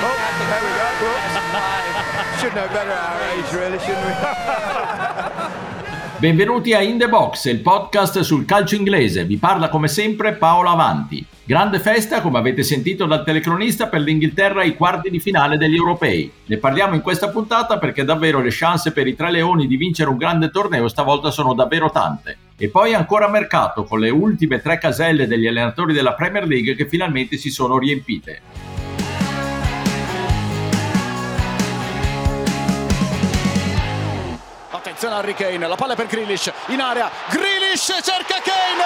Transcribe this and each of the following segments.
Oh, there we go. Should know better our age, really, shouldn't we? Benvenuti a In The Box, il podcast sul calcio inglese. Vi parla come sempre Paolo Avanti. Grande festa, come avete sentito dal telecronista, per l'Inghilterra ai quarti di finale degli europei. Ne parliamo in questa puntata perché davvero le chance per i tre leoni di vincere un grande torneo stavolta sono davvero tante. E poi ancora mercato con le ultime tre caselle degli allenatori della Premier League che finalmente si sono riempite. A Harry Kane, la palla per Grealish in area, Grealish cerca Kane,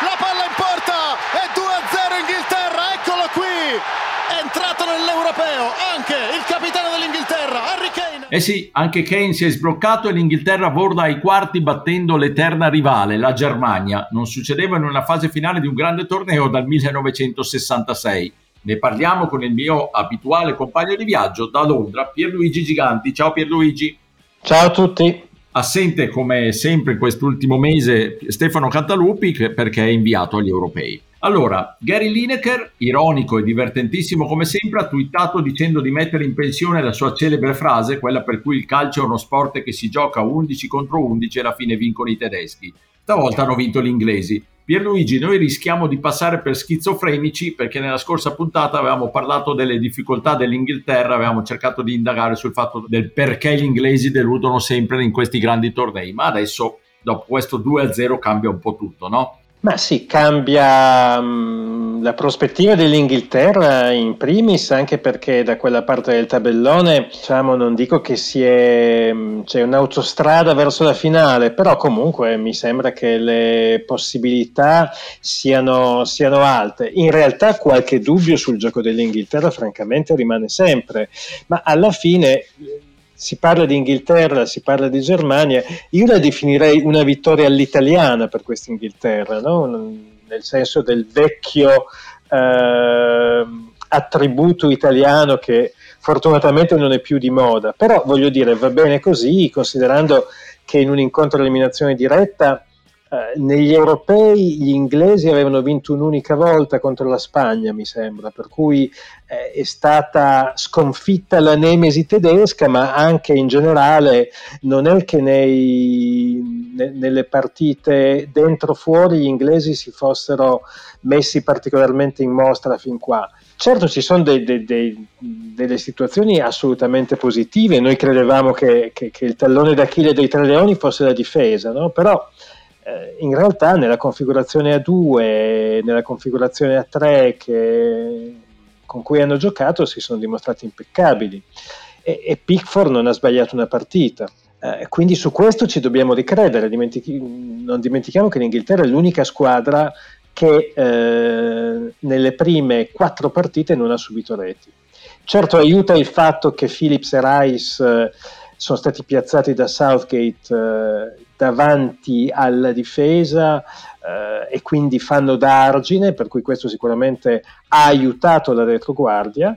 la palla in porta e 2-0 Inghilterra, eccolo qui, è entrato nell'europeo anche il capitano dell'Inghilterra, Harry Kane. Eh sì, anche Kane si è sbloccato e l'Inghilterra vorda ai quarti battendo l'eterna rivale, la Germania. Non succedeva in una fase finale di un grande torneo dal 1966. Ne parliamo con il mio abituale compagno di viaggio da Londra, Pierluigi Giganti. Ciao Pierluigi. Ciao a tutti. Assente come sempre in quest'ultimo mese Stefano Cantalupi perché è inviato agli europei. Allora, Gary Lineker, ironico e divertentissimo come sempre, ha twittato dicendo di mettere in pensione la sua celebre frase, quella per cui il calcio è uno sport che si gioca 11 contro 11 e alla fine vincono i tedeschi. Stavolta hanno vinto gli inglesi. Pierluigi, noi rischiamo di passare per schizofrenici perché nella scorsa puntata avevamo parlato delle difficoltà dell'Inghilterra, avevamo cercato di indagare sul fatto del perché gli inglesi deludono sempre in questi grandi tornei, ma adesso dopo questo 2-0 cambia un po' tutto, no? Ma sì, cambia um, la prospettiva dell'Inghilterra in primis, anche perché da quella parte del tabellone, diciamo, non dico che mm, c'è un'autostrada verso la finale, però comunque mi sembra che le possibilità siano, siano alte. In realtà qualche dubbio sul gioco dell'Inghilterra francamente rimane sempre, ma alla fine si parla di Inghilterra, si parla di Germania, io la definirei una vittoria all'italiana per questa Inghilterra, no? nel senso del vecchio eh, attributo italiano che fortunatamente non è più di moda, però voglio dire va bene così, considerando che in un incontro all'eliminazione diretta eh, negli europei gli inglesi avevano vinto un'unica volta contro la Spagna, mi sembra, per cui eh, è stata sconfitta la nemesi tedesca, ma anche in generale non è che nei, ne, nelle partite dentro fuori gli inglesi si fossero messi particolarmente in mostra fin qua. Certo ci sono dei, dei, dei, delle situazioni assolutamente positive, noi credevamo che, che, che, il tallone d'Achille dei Tre Leoni fosse la difesa, no? però in realtà nella configurazione a 2, nella configurazione a 3 che, con cui hanno giocato si sono dimostrati impeccabili e, e Pickford non ha sbagliato una partita. Eh, quindi su questo ci dobbiamo ricredere, Dimentichi- non dimentichiamo che l'Inghilterra è l'unica squadra che eh, nelle prime quattro partite non ha subito reti. Certo aiuta il fatto che Phillips e Rice eh, sono stati piazzati da Southgate eh, davanti alla difesa eh, e quindi fanno da argine, per cui questo sicuramente ha aiutato la retroguardia.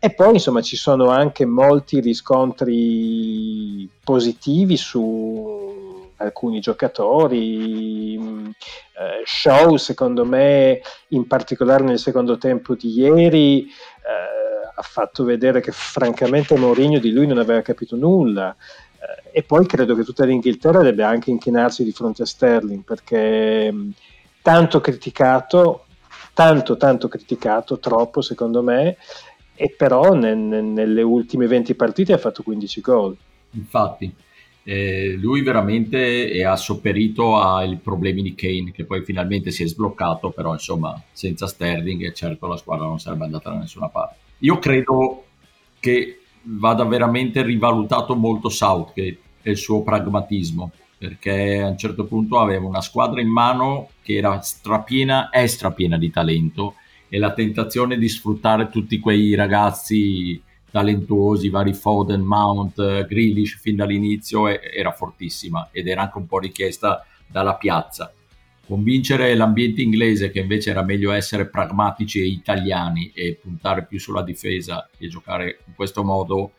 E poi insomma ci sono anche molti riscontri positivi su alcuni giocatori. Eh, show secondo me, in particolare nel secondo tempo di ieri, eh, ha fatto vedere che francamente Mourinho di lui non aveva capito nulla. Eh, e poi credo che tutta l'Inghilterra debba anche inchinarsi di fronte a Sterling perché mh, tanto criticato, tanto tanto criticato, troppo secondo me, e però ne, ne, nelle ultime 20 partite ha fatto 15 gol. Infatti, eh, lui veramente ha sopperito ai problemi di Kane che poi finalmente si è sbloccato, però insomma senza Sterling certo la squadra non sarebbe andata da nessuna parte. Io credo che vada veramente rivalutato molto Southgate e il suo pragmatismo perché a un certo punto aveva una squadra in mano che era strapiena, è strapiena di talento e la tentazione di sfruttare tutti quei ragazzi talentuosi, vari Foden, Mount, Grealish fin dall'inizio era fortissima ed era anche un po' richiesta dalla piazza convincere l'ambiente inglese che invece era meglio essere pragmatici e italiani e puntare più sulla difesa e giocare in questo modo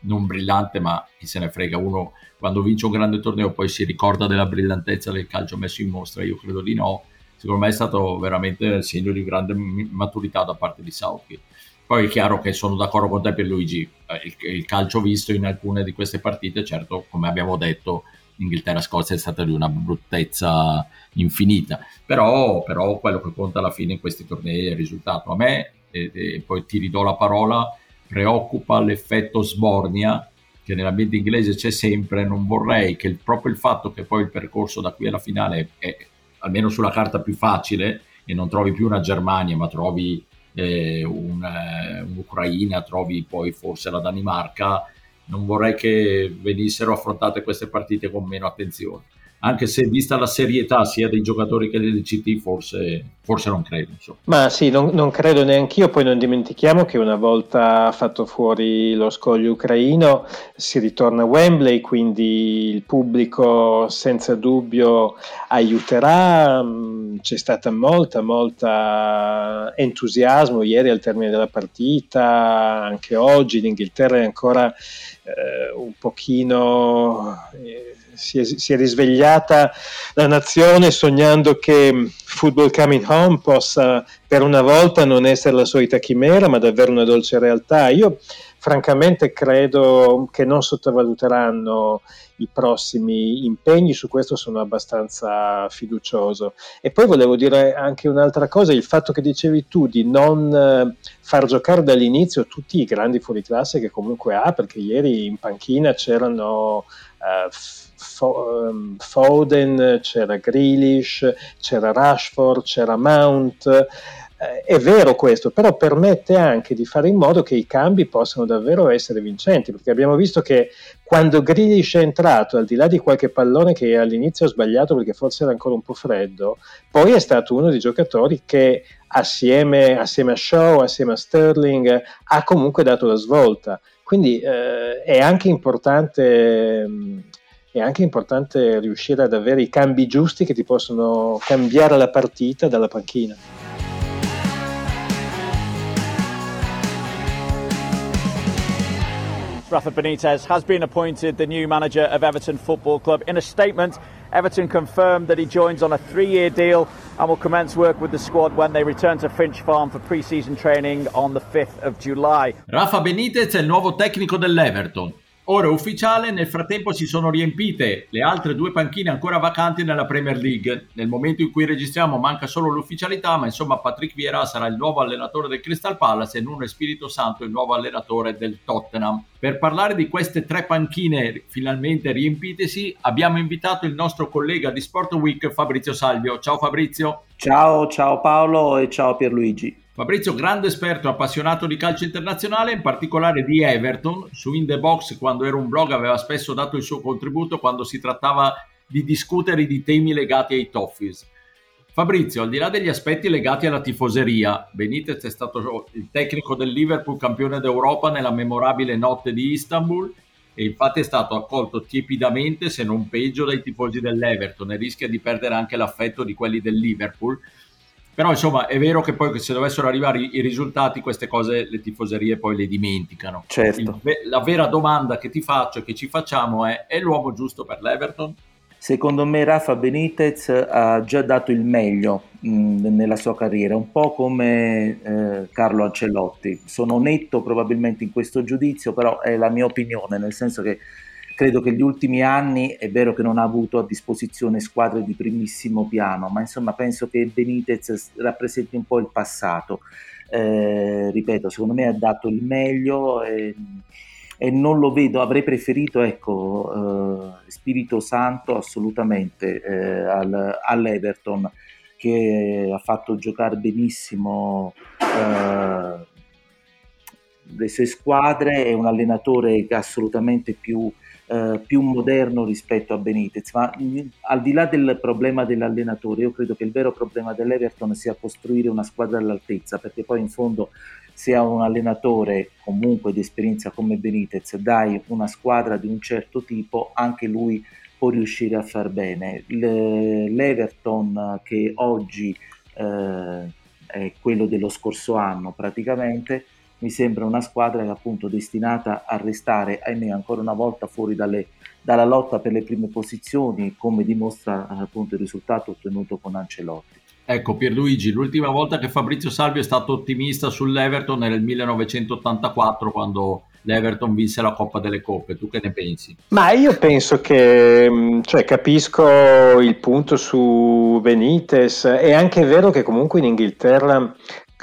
non brillante ma chi se ne frega uno quando vince un grande torneo poi si ricorda della brillantezza del calcio messo in mostra io credo di no. Secondo me è stato veramente il segno di grande maturità da parte di Southgate Poi è chiaro che sono d'accordo con te per Luigi, eh, il, il calcio visto in alcune di queste partite, certo, come abbiamo detto, Inghilterra-Scozia è stata di una bruttezza infinita, però, però, quello che conta alla fine in questi tornei è il risultato. A me, e, e poi ti ridò la parola, preoccupa l'effetto sbornia che nell'ambiente inglese c'è sempre, non vorrei che il, proprio il fatto che poi il percorso da qui alla finale è almeno sulla carta più facile e non trovi più una Germania ma trovi eh, un, eh, un'Ucraina, trovi poi forse la Danimarca, non vorrei che venissero affrontate queste partite con meno attenzione anche se vista la serietà sia dei giocatori che del CT forse, forse non credo. Insomma. Ma sì, non, non credo neanch'io, poi non dimentichiamo che una volta fatto fuori lo scoglio ucraino si ritorna a Wembley, quindi il pubblico senza dubbio aiuterà, mm, c'è stata molta, molta entusiasmo ieri al termine della partita, anche oggi l'Inghilterra è ancora eh, un pochino... Eh, si è, si è, risvegliata la nazione sognando che Football Coming Home possa per una volta non essere la solita chimera, ma davvero una dolce realtà. Io francamente credo che non sottovaluteranno i prossimi impegni, su questo sono abbastanza fiducioso. E poi volevo dire anche un'altra cosa, il fatto che dicevi tu di non eh, far giocare dall'inizio tutti i grandi fuoriclasse che comunque ha, perché ieri in panchina c'erano... Uh, Foden, c'era Grealish, c'era Rashford, c'era Mount. Eh, è vero questo, però permette anche di fare in modo che i cambi possano davvero essere vincenti, perché abbiamo visto che quando Grealish è entrato, al di là di qualche pallone che all'inizio ha sbagliato perché forse era ancora un po' freddo, poi è stato uno dei giocatori che assieme, assieme a Shaw, assieme a Sterling, ha comunque dato la svolta. Quindi eh, è anche importante è anche importante riuscire ad avere i cambi giusti che ti possono cambiare la partita dalla panchina. Rafa Benitez has been appointed the new manager of Everton Football Club. In a statement, Everton confirmed that he joins on a three-year deal and will commence work with the squad when they return to Finch Farm for pre-season training on the 5th of July. Rafa Benitez è il nuovo tecnico dell'Everton. Ora ufficiale, nel frattempo si sono riempite le altre due panchine ancora vacanti nella Premier League. Nel momento in cui registriamo manca solo l'ufficialità, ma insomma Patrick Vieira sarà il nuovo allenatore del Crystal Palace e Nuno Spirito Santo il nuovo allenatore del Tottenham. Per parlare di queste tre panchine finalmente riempitesi, abbiamo invitato il nostro collega di Sport Week Fabrizio Salvio. Ciao Fabrizio. Ciao, ciao Paolo e ciao Pierluigi. Fabrizio, grande esperto, appassionato di calcio internazionale, in particolare di Everton, su In The Box quando era un blog aveva spesso dato il suo contributo quando si trattava di discutere di temi legati ai Toffees. Fabrizio, al di là degli aspetti legati alla tifoseria, Benitez è stato il tecnico del Liverpool campione d'Europa nella memorabile notte di Istanbul e infatti è stato accolto tiepidamente, se non peggio, dai tifosi dell'Everton e rischia di perdere anche l'affetto di quelli del Liverpool però insomma è vero che poi se dovessero arrivare i, risultati queste cose le tifoserie poi le dimenticano. Certo. Il, la vera domanda che ti faccio e che ci facciamo è è l'uomo giusto per l'Everton? Secondo me Rafa Benitez ha già dato il meglio mh, nella sua carriera, un po' come eh, Carlo Ancelotti. Sono netto probabilmente in questo giudizio, però è la mia opinione, nel senso che credo che gli ultimi anni è vero che non ha avuto a disposizione squadre di primissimo piano, ma insomma penso che Benitez rappresenti un po' il passato. Eh, ripeto, secondo me ha dato il meglio e, e non lo vedo, avrei preferito ecco, eh, Spirito Santo assolutamente eh, al, all'Everton che ha fatto giocare benissimo eh, le sue squadre, è un allenatore assolutamente più eh, più moderno rispetto a Benitez, ma mh, al di là del problema dell'allenatore, io credo che il vero problema dell'Everton sia costruire una squadra all'altezza, perché poi in fondo se a un allenatore comunque di esperienza come Benitez dai una squadra di un certo tipo, anche lui può riuscire a far bene. L'Everton che oggi eh, è quello dello scorso anno praticamente, mi sembra una squadra che è appunto destinata a restare, ahimè, ancora una volta fuori dalle, dalla lotta per le prime posizioni, come dimostra appunto il risultato ottenuto con Ancelotti. Ecco Pierluigi, l'ultima volta che Fabrizio Salvi è stato ottimista sull'Everton era nel 1984 quando l'Everton vinse la Coppa delle Coppe. Tu che ne pensi? Ma io penso che, mm, cioè, capisco il punto su Benitez. È anche vero che comunque in Inghilterra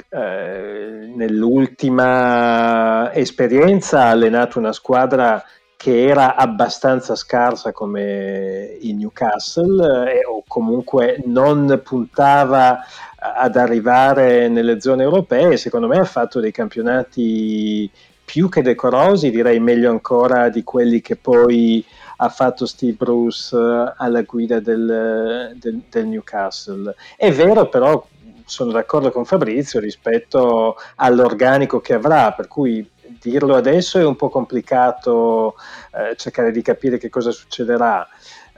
eh, nell'ultima esperienza ha allenato una squadra che era abbastanza scarsa come il Newcastle eh, o comunque non puntava ad arrivare nelle zone europee, secondo me ha fatto dei campionati più che decorosi, direi meglio ancora di quelli che poi ha fatto Steve Bruce eh, alla guida del, del, del Newcastle. È vero però, sono d'accordo con Fabrizio rispetto all'organico che avrà, per cui dirlo adesso è un po' complicato eh, cercare di capire che cosa succederà.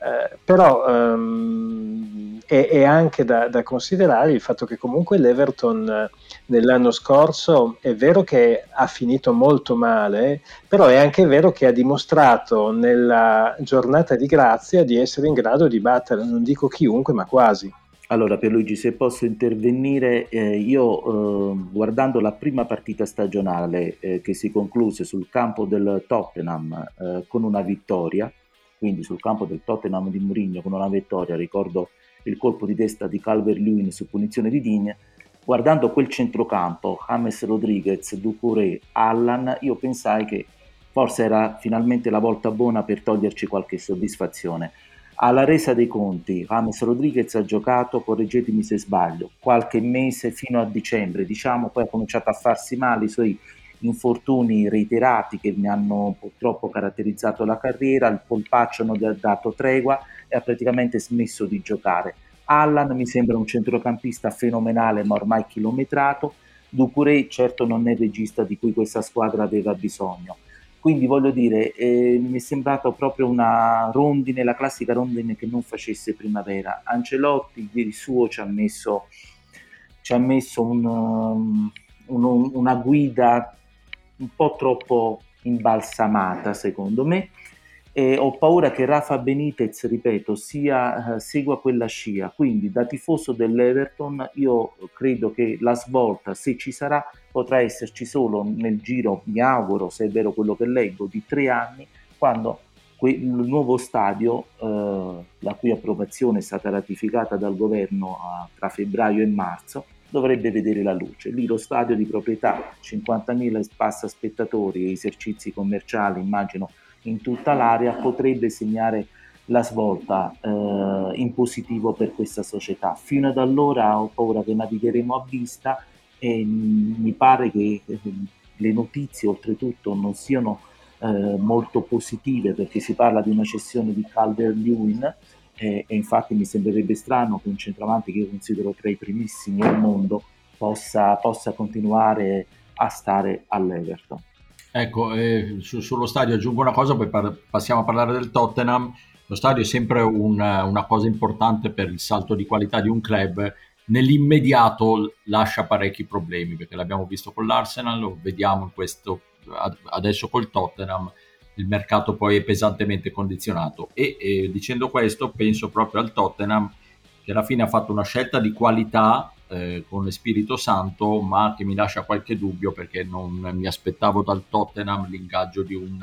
Eh, però um, è, è, anche da, da, considerare il fatto che comunque l'Everton eh, nell'anno scorso è vero che ha finito molto male, però è anche vero che ha dimostrato nella giornata di grazia di essere in grado di battere, non dico chiunque, ma quasi. Allora Pierluigi, se posso intervenire, eh, io eh, guardando la prima partita stagionale eh, che si concluse sul campo del Tottenham eh, con una vittoria, quindi sul campo del Tottenham di Mourinho con una vittoria, ricordo il colpo di testa di Calvert-Lewin su punizione di Digne, guardando quel centrocampo, James Rodriguez, Ducouré, Allan, io pensai che forse era finalmente la volta buona per toglierci qualche soddisfazione alla resa dei conti, James Rodriguez ha giocato, correggetemi se sbaglio, qualche mese fino a dicembre, diciamo, poi ha cominciato a farsi male i suoi infortuni reiterati che mi hanno purtroppo caratterizzato la carriera, il polpaccio non gli ha dato tregua e ha praticamente smesso di giocare. Allan mi sembra un centrocampista fenomenale ma ormai chilometrato, Ducuré certo non è il regista di cui questa squadra aveva bisogno. Quindi voglio dire, eh, mi è sembrato proprio una rondine, la classica rondine che non facesse primavera. Ancelotti ieri suo ci ha messo, ci ha messo un, um, un, una guida un po' troppo imbalsamata, secondo me, e ho paura che Rafa Benitez, ripeto, sia, uh, segua quella scia. Quindi da tifoso dell'Everton io credo che la svolta, se ci sarà, potrà esserci solo nel giro, mi auguro, se è vero quello che leggo, di tre anni, quando il nuovo stadio, eh, la cui approvazione è stata ratificata dal governo a, tra febbraio e marzo, dovrebbe vedere la luce. Lì lo stadio di proprietà, 50.000 passa spettatori e esercizi commerciali, immagino, in tutta l'area, potrebbe segnare la svolta eh, in positivo per questa società. Fino ad allora ho paura che navigheremo a vista e mi pare che eh, le notizie oltretutto non siano eh, molto positive perché si parla di una cessione di Calder-Lewin e, e, infatti mi sembrerebbe strano che un centravanti che io considero tra i primissimi al mondo possa, possa continuare a stare all'Everton. Ecco, eh, su, sullo stadio aggiungo una cosa, poi par- passiamo a parlare del Tottenham. Lo stadio è sempre una, una cosa importante per il salto di qualità di un club. Nell'immediato lascia parecchi problemi perché l'abbiamo visto con l'Arsenal, lo vediamo questo, adesso col Tottenham, il mercato poi è pesantemente condizionato. E, e dicendo questo penso proprio al Tottenham che alla fine ha fatto una scelta di qualità eh, con Spirito Santo ma che mi lascia qualche dubbio perché non mi aspettavo dal Tottenham l'ingaggio di un,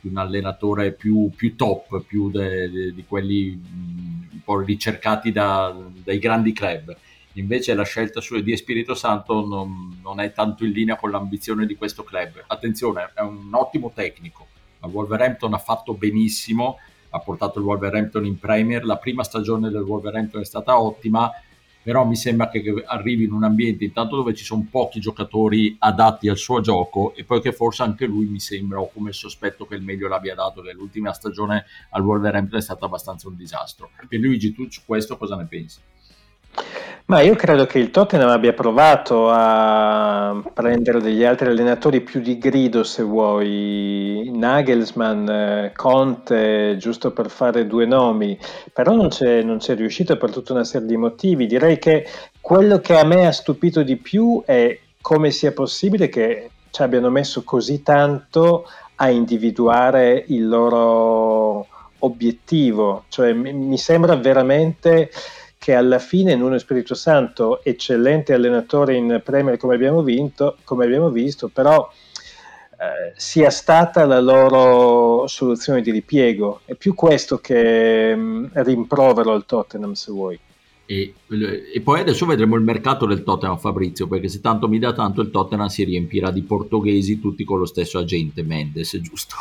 di un allenatore più, più top, più di quelli un po' ricercati da, dai grandi club. Invece la scelta di Spirito Santo non, non, è tanto in linea con l'ambizione di questo club. Attenzione, è un ottimo tecnico, il Wolverhampton ha fatto benissimo, ha portato il Wolverhampton in Premier, la prima stagione del Wolverhampton è stata ottima, però mi sembra che arrivi in un ambiente intanto dove ci sono pochi giocatori adatti al suo gioco e poi che forse anche lui mi sembra, ho come sospetto che il meglio l'abbia dato, che l'ultima stagione al Wolverhampton è stata abbastanza un disastro. E Luigi, tu su questo cosa ne pensi? Ma io credo che il Tottenham abbia provato a prendere degli altri allenatori più di grido, se vuoi, Nagelsmann, Conte, giusto per fare due nomi, però non c'è, non c'è riuscito per tutta una serie di motivi. Direi che quello che a me ha stupito di più è come sia possibile che ci abbiano messo così tanto a individuare il loro obiettivo, cioè mi, mi sembra veramente che alla fine Nuno Spirito Santo, eccellente allenatore in Premier come abbiamo, vinto, come abbiamo visto, però eh, sia stata la loro soluzione di ripiego. È più questo che mh, mm, rimprovero al Tottenham, se vuoi. E, e, poi adesso vedremo il mercato del Tottenham Fabrizio perché se tanto mi dà tanto il Tottenham si riempirà di portoghesi tutti con lo stesso agente Mendes giusto?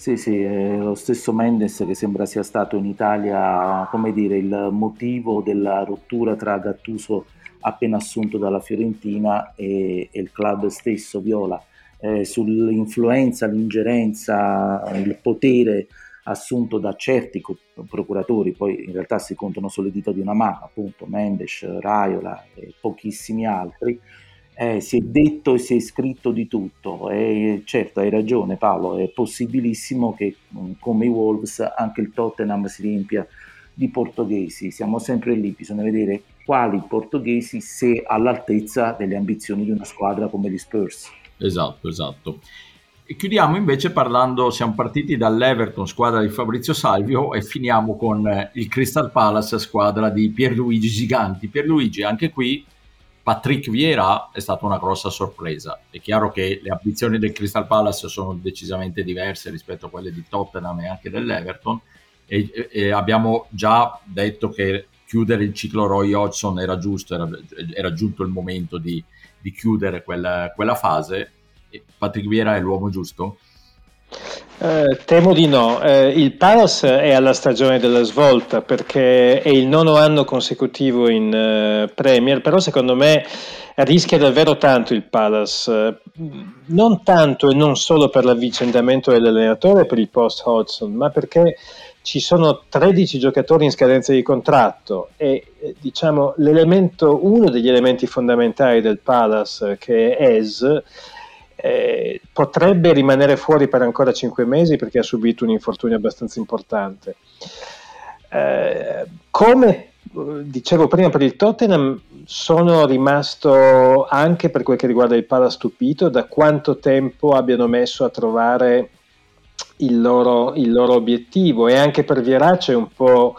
Sì, sì, è lo stesso Mendes che sembra sia stato in Italia, come dire, il motivo della rottura tra Gattuso appena assunto dalla Fiorentina e, e il club stesso Viola. Eh, sull'influenza, l'ingerenza, il potere assunto da certi procuratori, poi in realtà si contano sulle dita di una mano, appunto Mendes, Raiola e pochissimi altri, eh, si è detto e si è scritto di tutto e certo hai ragione Paolo, è possibilissimo che mm, come i Wolves anche il Tottenham si riempia di portoghesi, siamo sempre lì, bisogna vedere quali portoghesi se all'altezza delle ambizioni di una squadra come gli Spurs. Esatto, esatto. E chiudiamo invece parlando, siamo partiti dall'Everton, squadra di Fabrizio Salvio, e finiamo con eh, il Crystal Palace, squadra di Pierluigi Giganti. Pierluigi, anche qui Patrick Vieira è stata una grossa sorpresa. È chiaro che le ambizioni del Crystal Palace sono decisamente diverse rispetto a quelle di Tottenham e anche dell'Everton e, e abbiamo già detto che chiudere il ciclo Roy Hodgson era giusto, era, era giunto il momento di, di chiudere quella, quella fase. Patrick Vieira è l'uomo giusto? Eh, temo di no. Eh, il Palace è alla stagione della svolta perché è il nono anno consecutivo in uh, Premier, però secondo me rischia davvero tanto il Palace. non tanto e non solo per l'avvicendamento dell'allenatore per il post Hodgson, ma perché ci sono 13 giocatori in scadenza di contratto e eh, diciamo uno degli elementi fondamentali del Palace che è Es eh, potrebbe rimanere fuori per ancora 5 mesi perché ha subito un infortunio abbastanza importante. Eh, come dicevo prima per il Tottenham, sono rimasto anche per quel che riguarda il Pala stupito da quanto tempo abbiano messo a trovare il loro, il loro obiettivo e anche per Vierà c'è un po'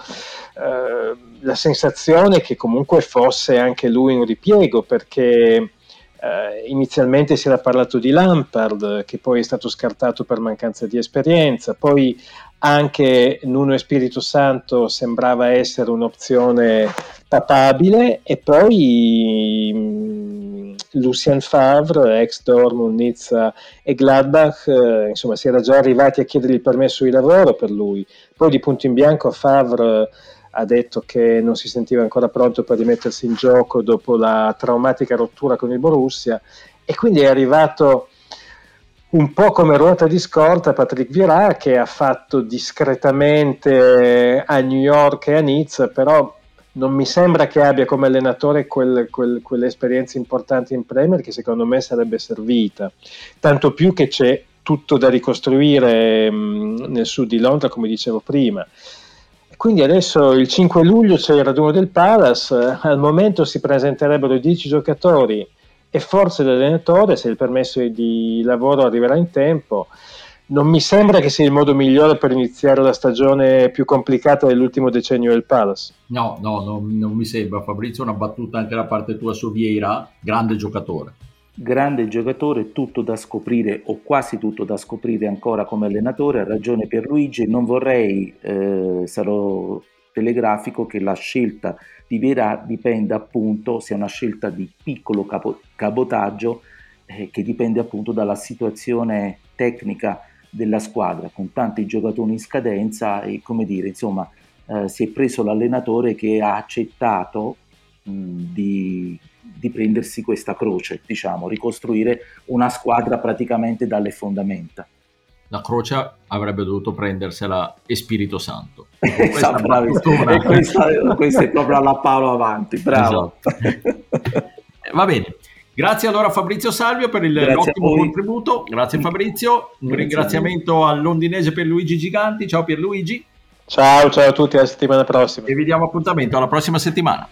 eh, la sensazione che comunque fosse anche lui un ripiego perché Uh, inizialmente si era parlato di Lampard, che poi è stato scartato per mancanza di esperienza, poi anche Nuno Espirito Santo sembrava essere un'opzione papabile, e poi um, Lucien Favre, ex Dortmund, Nizza e Gladbach, uh, insomma si era già arrivati a chiedere il permesso di lavoro per lui. Poi di punto in bianco Favre ha detto che non si sentiva ancora pronto per rimettersi in gioco dopo la traumatica rottura con il Borussia e quindi è arrivato un po' come ruota di scorta Patrick Vieira che ha fatto discretamente a New York e a Nizza, però non mi sembra che abbia come allenatore quel, quel, quell'esperienza importante in Premier che secondo me sarebbe servita, tanto più che c'è tutto da ricostruire mh, nel sud di Londra, come dicevo prima. Quindi adesso il 5 luglio c'è il raduno del Palace, al momento si presenterebbero 10 giocatori e forse l'allenatore, se il permesso di lavoro arriverà in tempo. Non mi sembra che sia il modo migliore per iniziare la stagione più complicata dell'ultimo decennio del Palace. No, no, no non mi sembra. Fabrizio, una battuta anche da parte tua su Vieira, grande giocatore grande giocatore, tutto da scoprire o quasi tutto da scoprire ancora come allenatore, ha ragione per Luigi, non vorrei, eh, sarò telegrafico, che la scelta di Vera dipenda appunto, sia una scelta di piccolo capo, cabotaggio eh, che dipende appunto dalla situazione tecnica della squadra, con tanti giocatori in scadenza e come dire, insomma, eh, si è preso l'allenatore che ha accettato mh, di di prendersi questa croce, diciamo, ricostruire una squadra praticamente dalle fondamenta. La croce avrebbe dovuto prendersela Espirito Santo. esatto, questa, questa, questa, è proprio alla Paolo avanti, bravo. Esatto. Va bene. Grazie allora a Fabrizio Salvio per il ottimo contributo. Grazie Fabrizio. Un Grazie ringraziamento al londinese per Luigi Giganti. Ciao Pierluigi. Ciao, ciao a tutti, alla settimana prossima. E vi diamo appuntamento alla prossima settimana.